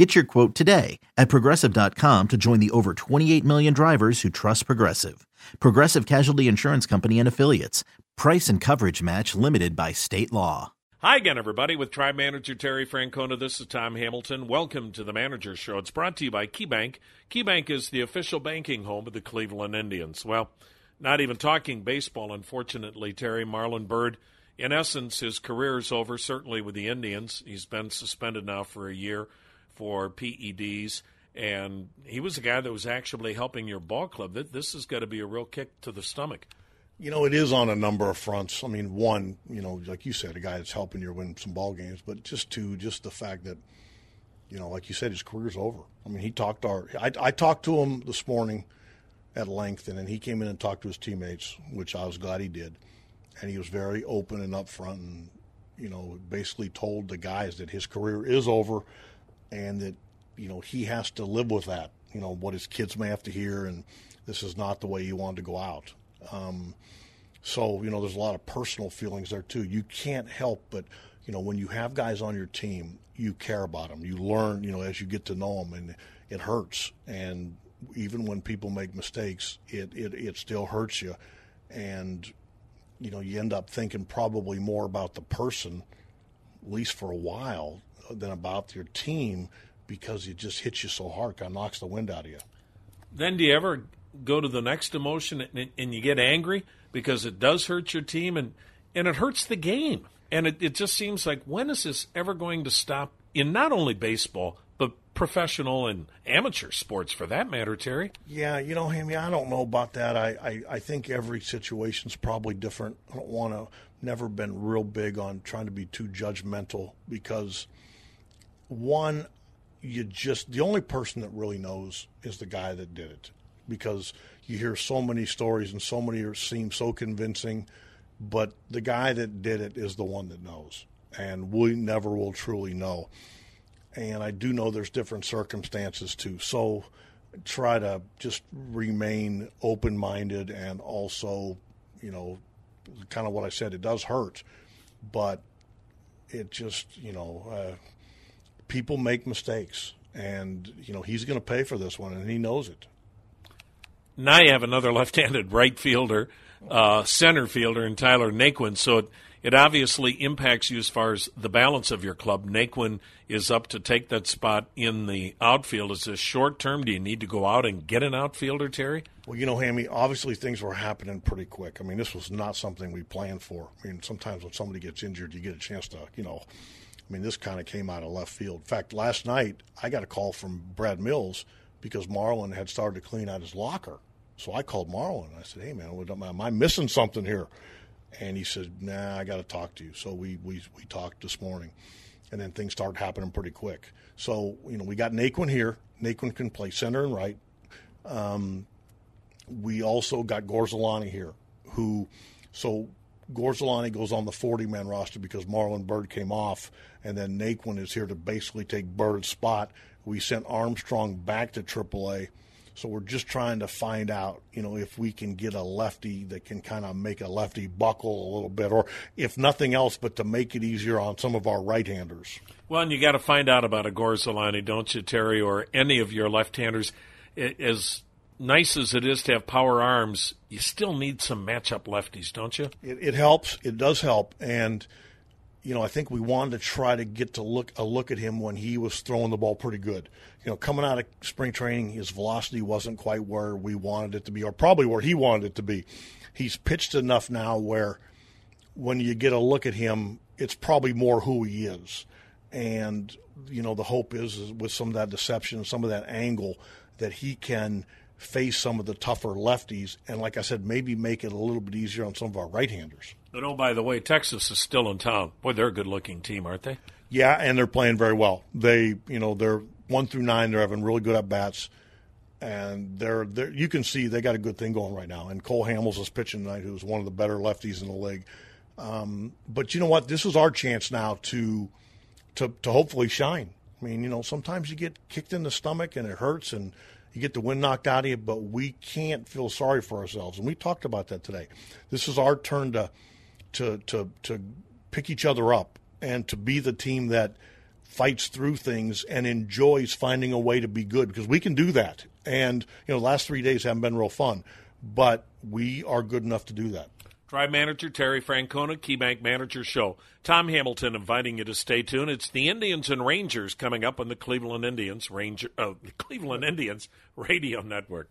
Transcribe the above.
Get your quote today at progressive.com to join the over 28 million drivers who trust Progressive. Progressive Casualty Insurance Company and Affiliates. Price and coverage match limited by state law. Hi again, everybody. With Tribe Manager Terry Francona, this is Tom Hamilton. Welcome to the Manager Show. It's brought to you by KeyBank. KeyBank is the official banking home of the Cleveland Indians. Well, not even talking baseball, unfortunately, Terry Marlon Byrd. In essence, his career is over, certainly with the Indians. He's been suspended now for a year for PEDs, and he was a guy that was actually helping your ball club. This has got to be a real kick to the stomach. You know, it is on a number of fronts. I mean, one, you know, like you said, a guy that's helping you win some ball games, but just two, just the fact that, you know, like you said, his career's over. I mean, he talked our, I, I talked to him this morning at length, and then he came in and talked to his teammates, which I was glad he did, and he was very open and upfront, and you know, basically told the guys that his career is over and that you know he has to live with that. You know what his kids may have to hear, and this is not the way you want to go out. Um, so you know there's a lot of personal feelings there too. You can't help but you know when you have guys on your team, you care about them. You learn you know as you get to know them, and it hurts. And even when people make mistakes, it it, it still hurts you, and you know you end up thinking probably more about the person, at least for a while, than about your team because it just hits you so hard, kind of knocks the wind out of you. Then do you ever go to the next emotion and, and you get angry because it does hurt your team and, and it hurts the game? And it, it just seems like when is this ever going to stop in not only baseball, but professional and amateur sports for that matter, Terry? Yeah, you know, Hammy, I don't know about that. I, I, I think every situation's probably different. I don't want to, never been real big on trying to be too judgmental because – one, you just the only person that really knows is the guy that did it because you hear so many stories and so many seem so convincing, but the guy that did it is the one that knows, and we never will truly know. And I do know there's different circumstances too, so try to just remain open minded and also, you know, kind of what I said. It does hurt, but it just you know. Uh, people make mistakes, and you know he's going to pay for this one, and he knows it. Now you have another left-handed right fielder, uh, center fielder, in Tyler Naquin. So it, it obviously impacts you as far as the balance of your club. Naquin is up to take that spot in the outfield. Is this short term? Do you need to go out and get an outfielder, Terry? Well, you know, Hammy, obviously things were happening pretty quick. I mean, this was not something we planned for. I mean, sometimes when somebody gets injured, you get a chance to, you know, I mean, this kind of came out of left field. In fact, last night I got a call from Brad Mills because Marlon had started to clean out his locker. So I called Marlon. I said, "Hey, man, am I missing something here?" And he said, "Nah, I got to talk to you." So we we we talked this morning, and then things started happening pretty quick. So you know, we got Naquin here. Naquin can play center and right. Um, we also got Gorzelanny here, who so Gorzelanny goes on the 40 man roster because Marlon Byrd came off, and then Naquin is here to basically take Byrd's spot. We sent Armstrong back to AAA. So we're just trying to find out, you know, if we can get a lefty that can kind of make a lefty buckle a little bit, or if nothing else, but to make it easier on some of our right-handers. Well, and you got to find out about a Gorzelanny, don't you, Terry, or any of your left-handers? As nice as it is to have power arms, you still need some matchup lefties, don't you? It, it helps. It does help, and you know I think we wanted to try to get to look a look at him when he was throwing the ball pretty good. You know, coming out of spring training, his velocity wasn't quite where we wanted it to be, or probably where he wanted it to be. He's pitched enough now where when you get a look at him, it's probably more who he is. And you know, the hope is, is with some of that deception, some of that angle, that he can face some of the tougher lefties, and like I said, maybe make it a little bit easier on some of our right-handers. But oh, by the way, Texas is still in town. Boy, they're a good-looking team, aren't they? Yeah, and they're playing very well. They, you know, they're one through nine. They're having really good at bats. and they're, they're you can see they got a good thing going right now. And Cole Hamels is pitching tonight, who's one of the better lefties in the league. Um, but you know what? This is our chance now to to to hopefully shine. I mean, you know, sometimes you get kicked in the stomach and it hurts, and you get the wind knocked out of you. But we can't feel sorry for ourselves, and we talked about that today. This is our turn to to to to pick each other up and to be the team that fights through things and enjoys finding a way to be good because we can do that. And you know, the last three days haven't been real fun, but we are good enough to do that. Tribe manager Terry Francona, KeyBank Manager Show. Tom Hamilton inviting you to stay tuned. It's the Indians and Rangers coming up on the Cleveland Indians Ranger, uh, Cleveland Indians Radio Network.